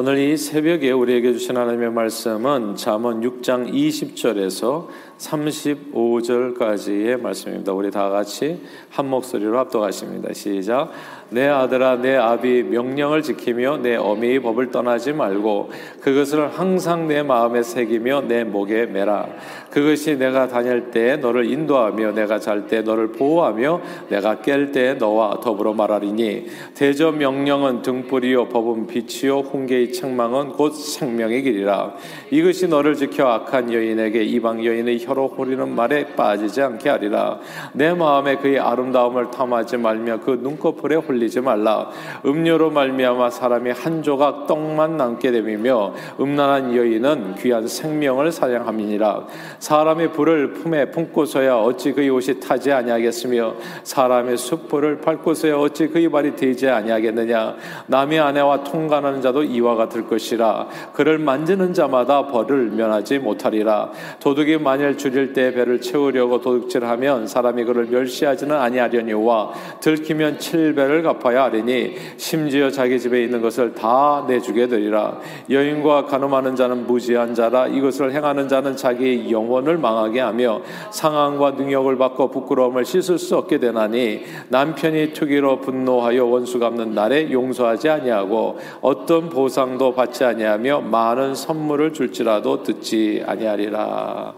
오늘 이 새벽에 우리에게 주신 하나님의 말씀은 잠언 6장 20절에서 35절까지의 말씀입니다. 우리 다 같이 한 목소리로 합독하십니다. 시작. 내 아들아 내 아비 명령을 지키며 내 어미의 법을 떠나지 말고 그것을 항상 내 마음에 새기며 내 목에 매라 그것이 내가 다닐 때 너를 인도하며 내가 잘 때 너를 보호하며 내가 깰 때 너와 더불어 말하리니 대저 명령은 등불이요 법은 빛이요 훈계의 책망은 곧 생명의 길이라 이것이 너를 지켜 악한 여인에게 이방 여인의 혀로 호리는 말에 빠지지 않게 하리라 내 마음에 그의 아름다움을 탐하지 말며 그 눈꺼풀에 홀 흘리지 말라. 음료로 말미암아 사람이 한 조각 떡만 남게 됨이며 음란한 여인은 귀한 생명을 사냥함이니라. 사람의 불을 품에 품고서야 어찌 그의 옷이 타지 아니하겠으며 사람의 숯불을 밟고서야 어찌 그의 발이 되지 아니하겠느냐. 남의 아내와 통관하는 자도 이와 같을 것이라. 그를 만지는 자마다 벌을 면하지 못하리라. 도둑이 만일 줄일 때 배를 채우려고 도둑질하면 사람이 그를 멸시하지는 아니하려니와 들키면 칠배를 갚아야 하리니 심지어 자기 집에 있는 것을 다 내주게 되리라. 여인과 가늠하는 자는 무지한 자라. 이것을 행하는 자는 자기의 영혼을 망하게 하며 상황과 능력을 받고 부끄러움을 씻을 수 없게 되나니 남편이 투기로 분노하여 원수 갚는 날에 용서하지 아니하고 어떤 보상도 받지 아니하며 많은 선물을 줄지라도 듣지 아니하리라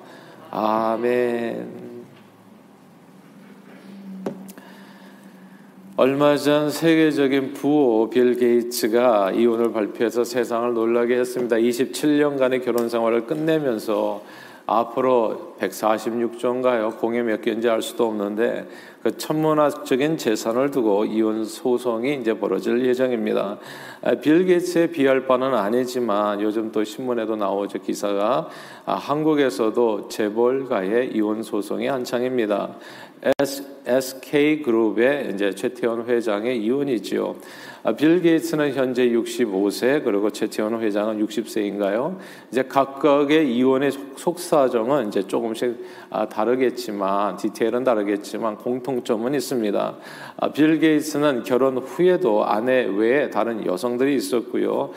아멘. 얼마 전 세계적인 부호 빌 게이츠가 이혼을 발표해서 세상을 놀라게 했습니다. 27년간의 결혼 생활을 끝내면서 앞으로 146조인가요? 공에 몇 개인지 알 수도 없는데 그 천문학적인 재산을 두고 이혼 소송이 이제 벌어질 예정입니다. 아, 빌 게이츠에 비할 바는 아니지만 요즘 또 신문에도 나오죠 기사가 아, 한국에서도 재벌가의 이혼 소송이 한창입니다. SK 그룹의 이제 최태원 회장의 이혼이지요. 아, 빌 게이츠는 현재 65세 그리고 최태원 회장은 60세인가요? 이제 각각의 이혼의 속사정은 이제 조금씩 아, 다르겠지만 디테일은 다르겠지만 공통점은 있습니다. 아, 빌 게이츠는 결혼 후에도 아내 외에 다른 여성들이 있었고요.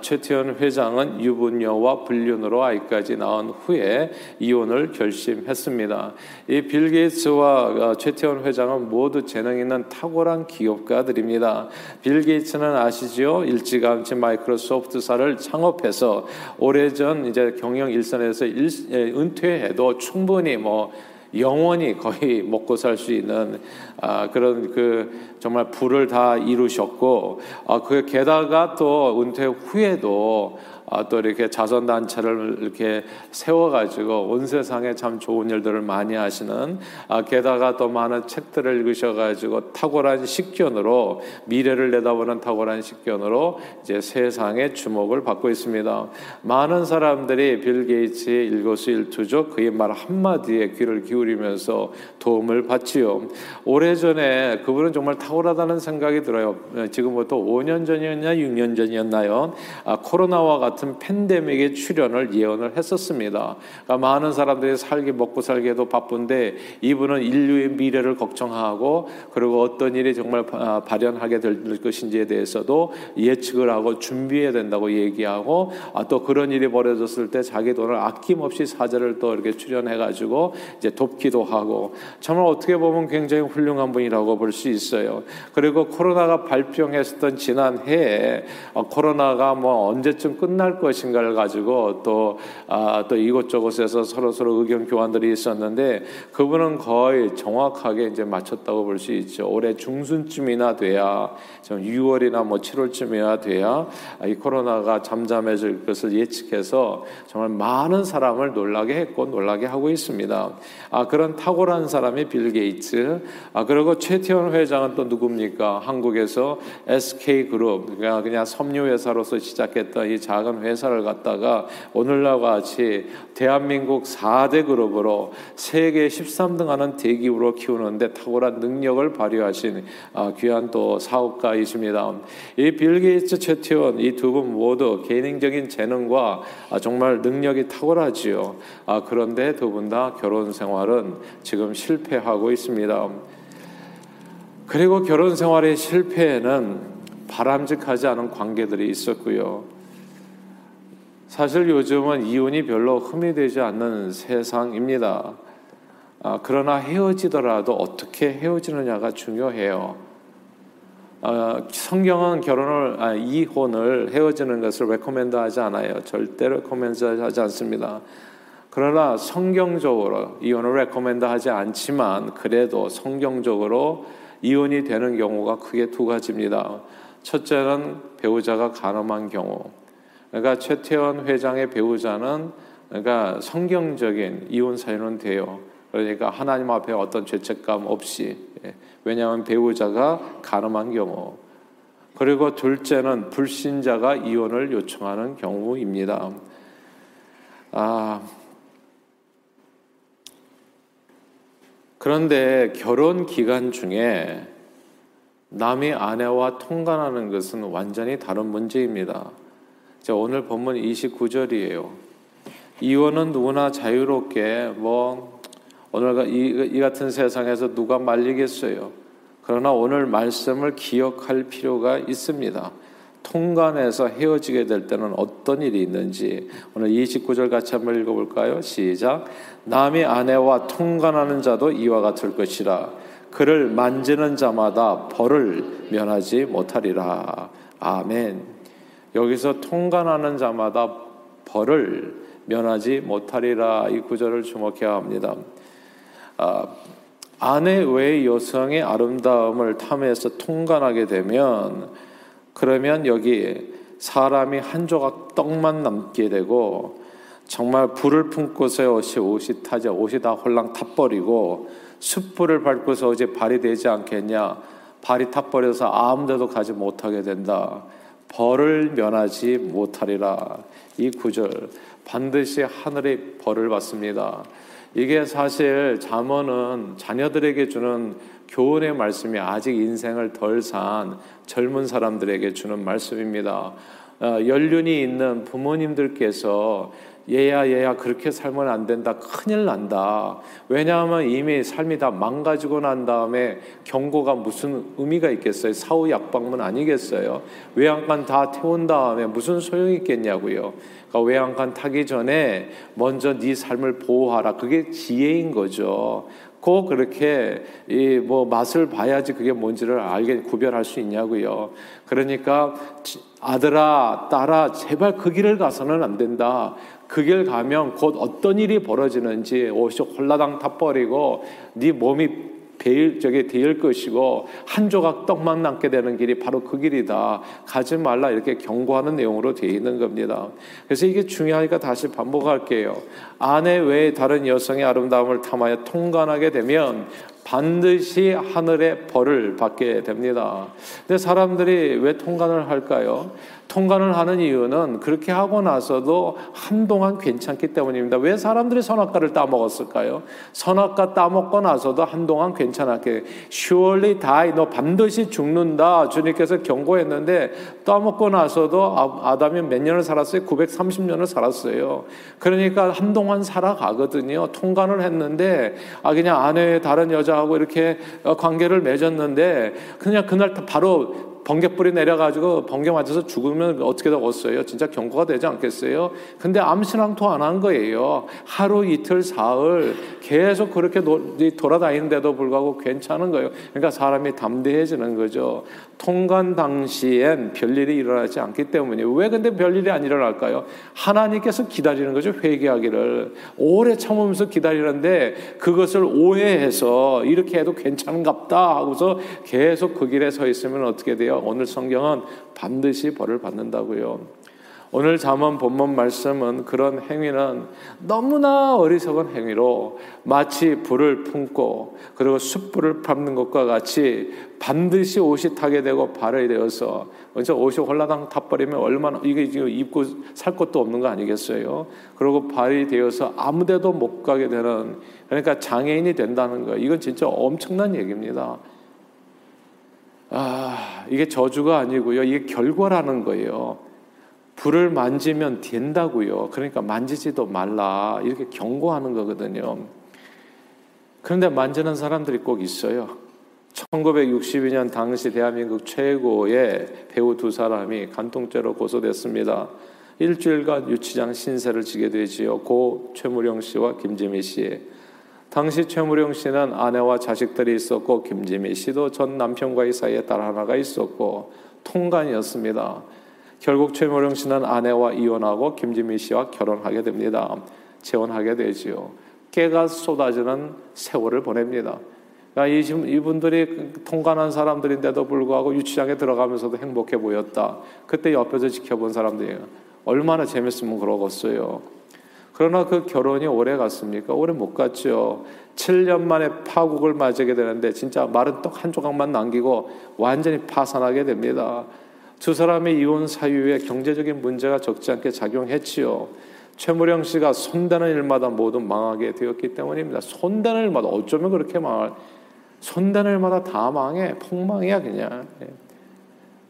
최태원 회장은 유부녀와 불륜으로 아이까지 낳은 후에 이혼을 결심했습니다. 이 빌 게이츠와 최태원 회장은 모두 재능 있는 탁월한 기업가들입니다. 빌빌 게이츠는 아시죠? 일찌감치 마이크로소프트사를 창업해서 오래전 이제 경영 일선에서 일, 예, 은퇴해도 충분히 뭐 영원히 거의 먹고 살 수 있는 아, 그런 그 정말 부를 다 이루셨고 아, 그 게다가 또 은퇴 후에도 아, 또 이렇게 자선 단체를 이렇게 세워가지고 온 세상에 참 좋은 일들을 많이 하시는 아, 게다가 또 많은 책들을 읽으셔가지고 탁월한 식견으로 미래를 내다보는 탁월한 식견으로 이제 세상의 주목을 받고 있습니다. 많은 사람들이 빌 게이츠의 일거수일투족 그의 말 한마디에 귀를 기울이면서 도움을 받지요. 오래전에 그분은 정말 탁월하다는 생각이 들어요. 지금부터 5년 전이었냐 6년 전이었나요? 아, 코로나와 같은 같은 팬데믹의 출현을 예언을 했었습니다. 그러니까 많은 사람들이 살기 먹고 살기에도 바쁜데 이분은 인류의 미래를 걱정하고 그리고 어떤 일이 정말 발현하게 될 것인지에 대해서도 예측을 하고 준비해야 된다고 얘기하고 아, 또 그런 일이 벌어졌을 때 자기 돈을 아낌없이 사제를 또 이렇게 출연해 가지고 이제 돕기도 하고 정말 어떻게 보면 굉장히 훌륭한 분이라고 볼 수 있어요. 그리고 코로나가 발병했던 지난 해에 어, 코로나가 뭐 언제쯤 끝날 할 것인가를 가지고 또, 아, 또 이곳저곳에서 서로 서로 의견 교환들이 있었는데 그분은 거의 정확하게 이제 맞췄다고 볼 수 있죠. 올해 중순쯤이나 돼야 좀 6월이나 뭐 7월쯤이나 돼야 이 코로나가 잠잠해질 것을 예측해서 정말 많은 사람을 놀라게 했고 놀라게 하고 있습니다. 아, 그런 탁월한 사람이 빌 게이츠. 아, 그리고 최태원 회장은 또 누굽니까? 한국에서 SK 그룹, 그냥, 그냥 섬유 회사로서 시작했던 이 작은 회사를 갖다가 오늘날 같이 대한민국 4대 그룹으로 세계 13등 하는 대기업으로 키우는데 탁월한 능력을 발휘하신 아, 귀한 또 사업가이십니다. 이 빌 게이츠 최태원 이 두 분 모두 개인적인 재능과 아, 정말 능력이 탁월하지요. 아, 그런데 두 분 다 결혼 생활은 지금 실패하고 있습니다. 그리고 결혼 생활의 실패에는 바람직하지 않은 관계들이 있었고요. 사실 요즘은 이혼이 별로 흠이 되지 않는 세상입니다. 아, 그러나 헤어지더라도 어떻게 헤어지느냐가 중요해요. 아, 성경은 결혼을 아, 이혼을 헤어지는 것을 레코멘드하지 않아요. 절대로 레코멘드하지 않습니다. 그러나 성경적으로 이혼을 레코멘드하지 않지만 그래도 성경적으로 이혼이 되는 경우가 크게 두 가지입니다. 첫째는 배우자가 가늠한 경우. 그러니까 최태원 회장의 배우자는 그러니까 성경적인 이혼 사유는 돼요. 그러니까 하나님 앞에 어떤 죄책감 없이 예. 왜냐하면 배우자가 가늠한 경우. 그리고 둘째는 불신자가 이혼을 요청하는 경우입니다. 아, 그런데 결혼 기간 중에 남의 아내와 통관하는 것은 완전히 다른 문제입니다. 자, 오늘 본문 29절이에요. 이혼은 누구나 자유롭게 뭐 오늘 이, 이 같은 세상에서 누가 말리겠어요. 그러나 오늘 말씀을 기억할 필요가 있습니다. 통관해서 헤어지게 될 때는 어떤 일이 있는지 오늘 29절 같이 한번 읽어볼까요? 시작. 남의 아내와 통관하는 자도 이와 같을 것이라. 그를 만지는 자마다 벌을 면하지 못하리라. 아멘. 여기서 통관하는 자마다 벌을 면하지 못하리라 이 구절을 주목해야 합니다. 아, 아내 외의 여성의 아름다움을 탐해서 통관하게 되면 그러면 여기 사람이 한 조각 떡만 남게 되고 정말 불을 품고서의 옷이 옷이 타지 옷이 다 홀랑 타버리고 숯불을 밟고서 어제 발이 되지 않겠냐 발이 타버려서 아무데도 가지 못하게 된다 벌을 면하지 못하리라 이 구절 반드시 하늘의 벌을 받습니다 이게 사실 잠언은 자녀들에게 주는 교훈의 말씀이 아직 인생을 덜 산 젊은 사람들에게 주는 말씀입니다. 어, 연륜이 있는 부모님들께서 얘야 얘야 그렇게 살면 안 된다. 큰일 난다. 왜냐하면 이미 삶이 다 망가지고 난 다음에 경고가 무슨 의미가 있겠어요? 사후 약방문 아니겠어요? 외양간 다 태운 다음에 무슨 소용이 있겠냐고요? 그러니까 외양간 타기 전에 먼저 네 삶을 보호하라. 그게 지혜인 거죠. 꼭 그렇게 이 뭐 맛을 봐야지 그게 뭔지를 알게 구별할 수 있냐고요. 그러니까 아들아, 딸아, 제발 그 길을 가서는 안 된다. 그 길 가면 곧 어떤 일이 벌어지는지 옷이 홀라당 타버리고 네 몸이 베일 저게 데일 것이고 한 조각 떡만 남게 되는 길이 바로 그 길이다. 가지 말라 이렇게 경고하는 내용으로 되어 있는 겁니다. 그래서 이게 중요하니까 다시 반복할게요. 아내 외에 다른 여성의 아름다움을 탐하여 통관하게 되면 반드시 하늘의 벌을 받게 됩니다. 근데 사람들이 왜 통관을 할까요? 통관을 하는 이유는 그렇게 하고 나서도 한동안 괜찮기 때문입니다. 왜 사람들이 선악과를 따먹었을까요? 선악과 따먹고 나서도 한동안 괜찮았게 surely die 너 반드시 죽는다 주님께서 경고했는데 따먹고 나서도 아, 아담이 몇 년을 살았어요? 930년을 살았어요. 그러니까 한동안 살아가거든요. 통관을 했는데 아 그냥 아내 다른 여자하고 이렇게 관계를 맺었는데 그냥 그날 바로 번개불이 내려가지고 번개 맞아서 죽으면 어떻게 되겠어요? 진짜 경고가 되지 않겠어요? 근데 암신앙도 안한 거예요. 하루 이틀 사흘 계속 그렇게 돌아다니는데도 불구하고 괜찮은 거예요. 그러니까 사람이 담대해지는 거죠. 통관 당시엔 별일이 일어나지 않기 때문에 왜 근데 별일이 안 일어날까요? 하나님께서 기다리는 거죠. 회개하기를 오래 참으면서 기다리는데 그것을 오해해서 이렇게 해도 괜찮은갑다 하고서 계속 그 길에 서 있으면 어떻게 돼요? 오늘 성경은 반드시 벌을 받는다고요. 오늘 잠언 본문 말씀은 그런 행위는 너무나 어리석은 행위로 마치 불을 품고 그리고 숯불을 밟는 것과 같이 반드시 옷이 타게 되고 발이 되어서 먼저 옷이 홀라당 타버리면 얼마나 이게 지금 입고 살 것도 없는 거 아니겠어요? 그리고 발이 되어서 아무데도 못 가게 되는 그러니까 장애인이 된다는 거 이건 진짜 엄청난 얘기입니다. 아 이게 저주가 아니고요 이게 결과라는 거예요. 불을 만지면 된다고요. 그러니까 만지지도 말라. 이렇게 경고하는 거거든요. 그런데 만지는 사람들이 꼭 있어요. 1962년 당시 대한민국 최고의 배우 두 사람이 간통죄로 고소됐습니다. 일주일간 유치장 신세를 지게 되지요. 고 최무령 씨와 김재미 씨. 당시 최무령 씨는 아내와 자식들이 있었고 김재미 씨도 전 남편과의 사이에 딸 하나가 있었고 통간이었습니다. 결국 최무령 씨는 아내와 이혼하고 김재미 씨와 결혼하게 됩니다. 재혼하게 되지요. 깨가 쏟아지는 세월을 보냅니다. 그러니까 이분들이 통관한 사람들인데도 불구하고 유치장에 들어가면서도 행복해 보였다. 그때 옆에서 지켜본 사람들이 얼마나 재밌으면 그러겠어요. 그러나 그 결혼이 오래 갔습니까? 오래 못 갔죠. 7년 만에 파국을 맞게 되는데 진짜 마른 떡 한 조각만 남기고 완전히 파산하게 됩니다. 두 사람의 이혼 사유에 경제적인 문제가 적지 않게 작용했지요. 최무령 씨가 손대는 일마다 모두 망하게 되었기 때문입니다. 손대는 일마다 어쩌면 그렇게 망할 손대는 일마다 다 망해 폭망이야 그냥. 예.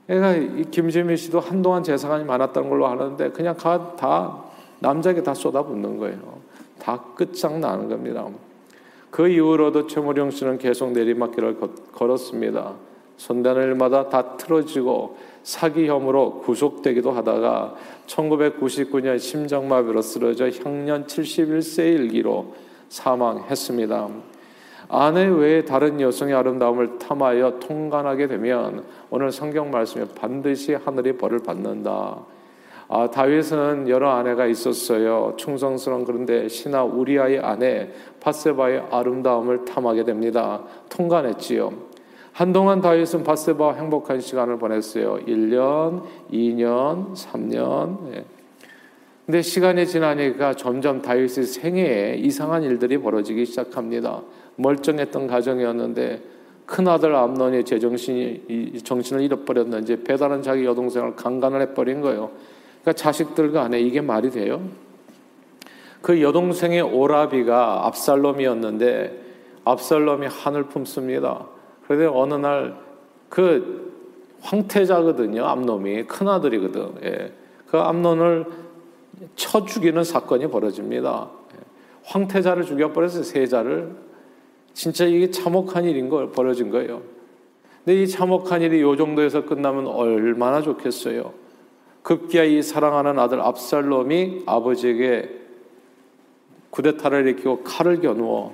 그러니까 이 김지미 씨도 한동안 재산이 많았다는 걸로 아는데 그냥 다 남자에게 다 쏟아붓는 거예요. 다 끝장나는 겁니다. 그 이후로도 최무령 씨는 계속 내리막길을 걸었습니다. 손대는 일마다 다 틀어지고 사기 혐의로 구속되기도 하다가 1999년 심장마비로 쓰러져 향년 71세의 일기로 사망했습니다. 아내 외에 다른 여성의 아름다움을 탐하여 통관하게 되면 오늘 성경 말씀에 반드시 하늘이 벌을 받는다. 아, 다윗은 여러 아내가 있었어요. 충성스러운 그런데 신하 우리아의 아내 바세바의 아름다움을 탐하게 됩니다. 통관했지요. 한동안 다윗은 바세바와 행복한 시간을 보냈어요. 1년, 2년, 3년. 예. 근데 시간이 지나니까 점점 다윗의 생애에 이상한 일들이 벌어지기 시작합니다. 멀쩡했던 가정이었는데 큰 아들 암논이 제정신이 정신을 잃어버렸는지 배다른 자기 여동생을 강간을 해버린 거예요. 그러니까 자식들 간에 이게 말이 돼요? 그 여동생의 오라비가 압살롬이었는데 압살롬이 한을 품습니다. 그런데 어느 날 그 황태자거든요. 암놈이 큰 아들이거든. 예. 그 암논을 쳐 죽이는 사건이 벌어집니다. 예. 황태자를 죽여버려서 세자를 진짜 이게 참혹한 일인 걸 벌어진 거예요. 근데 이 참혹한 일이 요 정도에서 끝나면 얼마나 좋겠어요. 급기야 이 사랑하는 아들 압살롬이 아버지에게 구데타를 일으키고 칼을 겨누어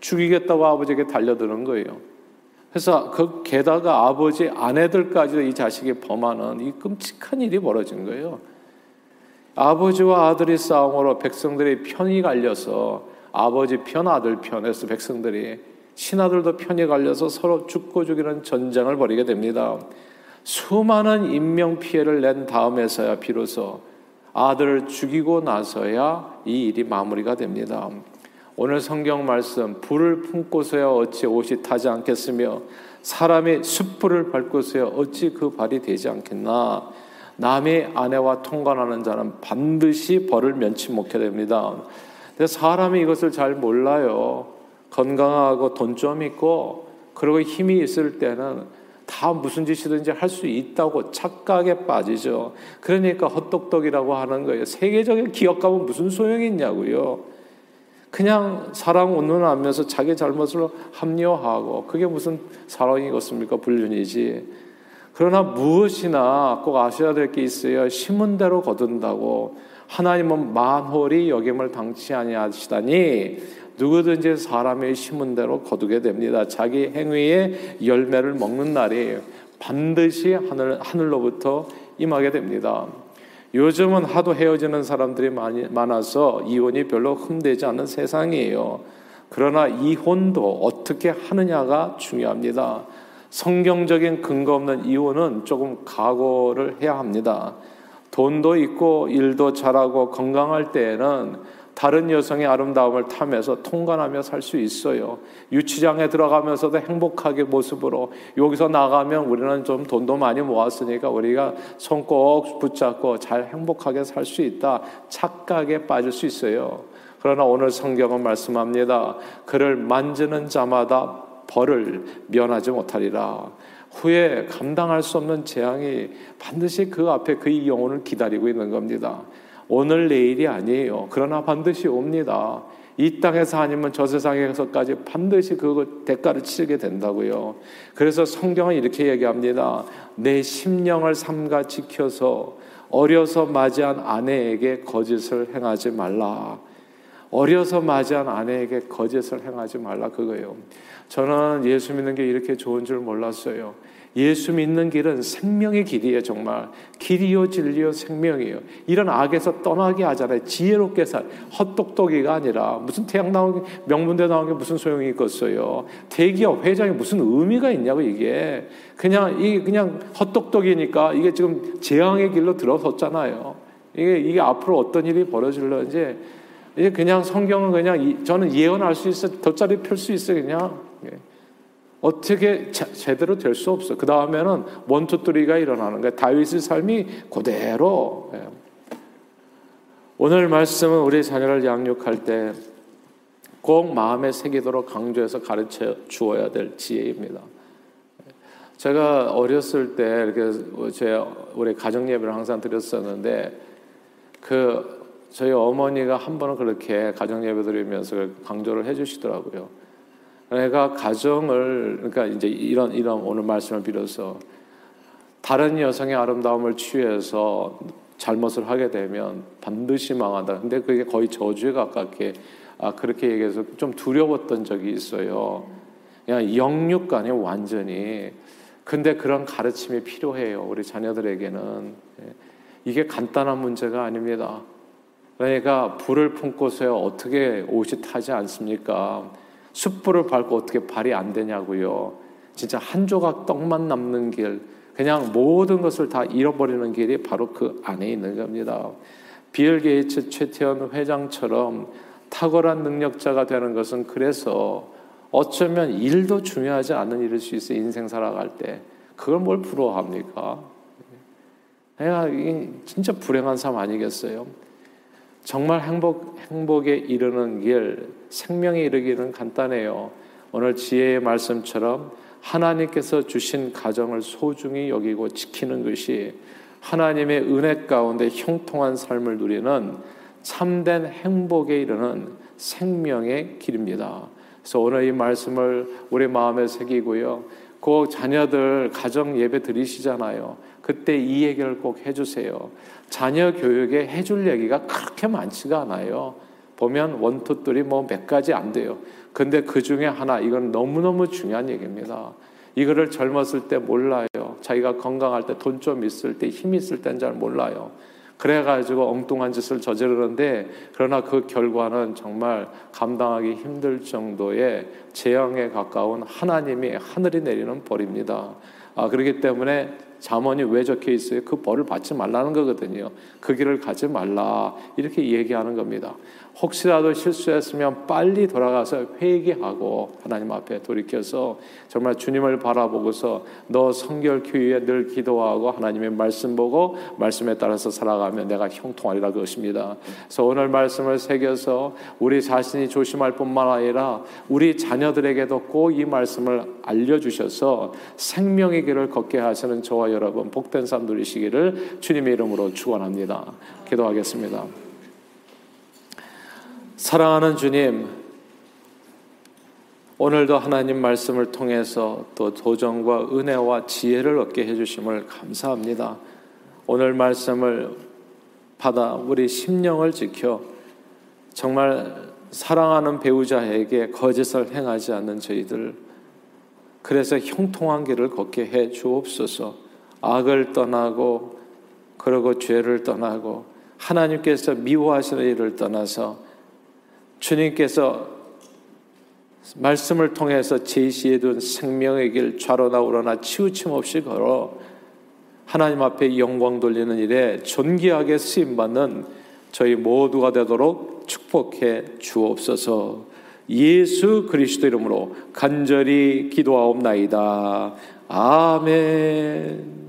죽이겠다고 아버지에게 달려드는 거예요. 그래서 그 게다가 아버지 아내들까지도 이 자식이 범하는 이 끔찍한 일이 벌어진 거예요. 아버지와 아들이 싸움으로 백성들이 편이 갈려서 아버지 편 아들 편에서 백성들이 신하들도 편이 갈려서 서로 죽고 죽이는 전쟁을 벌이게 됩니다. 수많은 인명 피해를 낸 다음에서야 비로소 아들을 죽이고 나서야 이 일이 마무리가 됩니다. 오늘 성경 말씀 불을 품고서야 어찌 옷이 타지 않겠으며 사람이 숯불을 밟고서야 어찌 그 발이 되지 않겠나 남의 아내와 통관하는 자는 반드시 벌을 면치 못게 됩니다. 근데 사람이 이것을 잘 몰라요. 건강하고 돈 좀 있고 그리고 힘이 있을 때는 다 무슨 짓이든지 할 수 있다고 착각에 빠지죠. 그러니까 헛똑똑이라고 하는 거예요. 세계적인 기업가면 무슨 소용이 있냐고요. 그냥 사랑 운운하면서 자기 잘못을 합리화하고 그게 무슨 사랑이겠습니까? 불륜이지. 그러나 무엇이나 꼭 아셔야 될 게 있어요. 심은 대로 거둔다고. 하나님은 만홀이 여김을 당치 아니하시다니 누구든지 사람의 심은 대로 거두게 됩니다. 자기 행위의 열매를 먹는 날이 반드시 하늘 하늘로부터 임하게 됩니다. 요즘은 하도 헤어지는 사람들이 많이 많아서 이혼이 별로 흠되지 않는 세상이에요. 그러나 이혼도 어떻게 하느냐가 중요합니다. 성경적인 근거 없는 이혼은 조금 각오를 해야 합니다. 돈도 있고 일도 잘하고 건강할 때에는 다른 여성의 아름다움을 탐해서 통관하며 살 수 있어요. 유치장에 들어가면서도 행복하게 모습으로 여기서 나가면 우리는 좀 돈도 많이 모았으니까 우리가 손 꼭 붙잡고 잘 행복하게 살 수 있다. 착각에 빠질 수 있어요. 그러나 오늘 성경은 말씀합니다. 그를 만지는 자마다 벌을 면하지 못하리라. 후에 감당할 수 없는 재앙이 반드시 그 앞에 그의 영혼을 기다리고 있는 겁니다. 오늘 내일이 아니에요. 그러나 반드시 옵니다. 이 땅에서 아니면 저 세상에서까지 반드시 그 대가를 치르게 된다고요. 그래서 성경은 이렇게 얘기합니다. 내 심령을 삼가 지켜서 어려서 맞이한 아내에게 거짓을 행하지 말라. 어려서 맞이한 아내에게 거짓을 행하지 말라 그거예요. 저는 예수 믿는 게 이렇게 좋은 줄 몰랐어요. 예수 믿는 길은 생명의 길이에요, 정말. 길이요, 진리요, 생명이에요. 이런 악에서 떠나게 하잖아요. 지혜롭게 살. 헛똑똑이가 아니라 무슨 태양 나온 게, 명문대 나온 게 무슨 소용이 있겠어요. 대기업 회장이 무슨 의미가 있냐고, 이게. 그냥, 이게 그냥 헛똑똑이니까 이게 지금 재앙의 길로 들어섰잖아요. 이게, 이게 앞으로 어떤 일이 벌어질런지. 이게 그냥 성경은 그냥 저는 예언할 수 있어. 돗자리 펼 수 있어, 그냥. 예. 어떻게 제대로 될 수 없어. 그 다음에는 원투뚜리가 일어나는 거예요. 다윗의 삶이 그대로. 예. 오늘 말씀은 우리 자녀를 양육할 때 꼭 마음에 새기도록 강조해서 가르쳐 주어야 될 지혜입니다. 제가 어렸을 때 이렇게 제 우리 가정 예배를 항상 드렸었는데 그 저희 어머니가 한 번은 그렇게 가정 예배 드리면서 강조를 해주시더라고요. 내가 가정을 그러니까 이제 이런 이런 오늘 말씀을 빌어서 다른 여성의 아름다움을 취해서 잘못을 하게 되면 반드시 망한다. 근데 그게 거의 저주에 가깝게 아 그렇게 얘기해서 좀 두려웠던 적이 있어요. 그냥 영육간이 완전히. 근데 그런 가르침이 필요해요. 우리 자녀들에게는 예. 이게 간단한 문제가 아닙니다. 그러니까 불을 품고서야 어떻게 옷이 타지 않습니까? 숯불을 밟고 어떻게 발이 안 되냐고요. 진짜 한 조각 떡만 남는 길, 그냥 모든 것을 다 잃어버리는 길이 바로 그 안에 있는 겁니다. 빌 게이츠 최태원 회장처럼 탁월한 능력자가 되는 것은 그래서 어쩌면 일도 중요하지 않은 일일 수 있어요. 인생 살아갈 때. 그걸 뭘 부러워합니까? 내가 진짜 불행한 삶 아니겠어요? 정말 행복, 행복에 이르는 길, 생명에 이르기는 간단해요. 오늘 지혜의 말씀처럼 하나님께서 주신 가정을 소중히 여기고 지키는 것이 하나님의 은혜 가운데 형통한 삶을 누리는 참된 행복에 이르는 생명의 길입니다. 그래서 오늘 이 말씀을 우리 마음에 새기고요. 그 자녀들 가정 예배 드리시잖아요. 그때 이 얘기를 꼭 해주세요. 자녀 교육에 해줄 얘기가 그렇게 많지가 않아요. 보면 원투들이 뭐 몇 가지 안 돼요. 근데 그 중에 하나, 이건 너무너무 중요한 얘기입니다. 이거를 젊었을 때 몰라요. 자기가 건강할 때, 돈 좀 있을 때, 힘 있을 땐 잘 몰라요. 그래가지고 엉뚱한 짓을 저지르는데, 그러나 그 결과는 정말 감당하기 힘들 정도의 재앙에 가까운 하나님이 하늘이 내리는 벌입니다. 아, 그렇기 때문에 잠언이 왜 적혀 있어요? 그 벌을 받지 말라는 거거든요. 그 길을 가지 말라. 이렇게 얘기하는 겁니다. 혹시라도 실수했으면 빨리 돌아가서 회개하고 하나님 앞에 돌이켜서 정말 주님을 바라보고서 너 성결 교회에 늘 기도하고 하나님의 말씀 보고 말씀에 따라서 살아가면 내가 형통하리라 그것입니다. 그래서 오늘 말씀을 새겨서 우리 자신이 조심할 뿐만 아니라 우리 자녀들에게도 꼭 이 말씀을 알려주셔서 생명의 길을 걷게 하시는 저와 여러분 복된 삶 누리시기를 주님의 이름으로 축원합니다. 기도하겠습니다. 사랑하는 주님, 오늘도 하나님 말씀을 통해서 또 도전과 은혜와 지혜를 얻게 해주심을 감사합니다. 오늘 말씀을 받아 우리 심령을 지켜 정말 사랑하는 배우자에게 거짓을 행하지 않는 저희들, 그래서 형통한 길을 걷게 해 주옵소서. 악을 떠나고 그러고 죄를 떠나고 하나님께서 미워하시는 일을 떠나서 주님께서 말씀을 통해서 제시해 둔 생명의 길 좌로나 우로나 치우침 없이 걸어 하나님 앞에 영광 돌리는 일에 존귀하게 쓰임 받는 저희 모두가 되도록 축복해 주옵소서. 예수 그리스도 이름으로 간절히 기도하옵나이다. 아멘.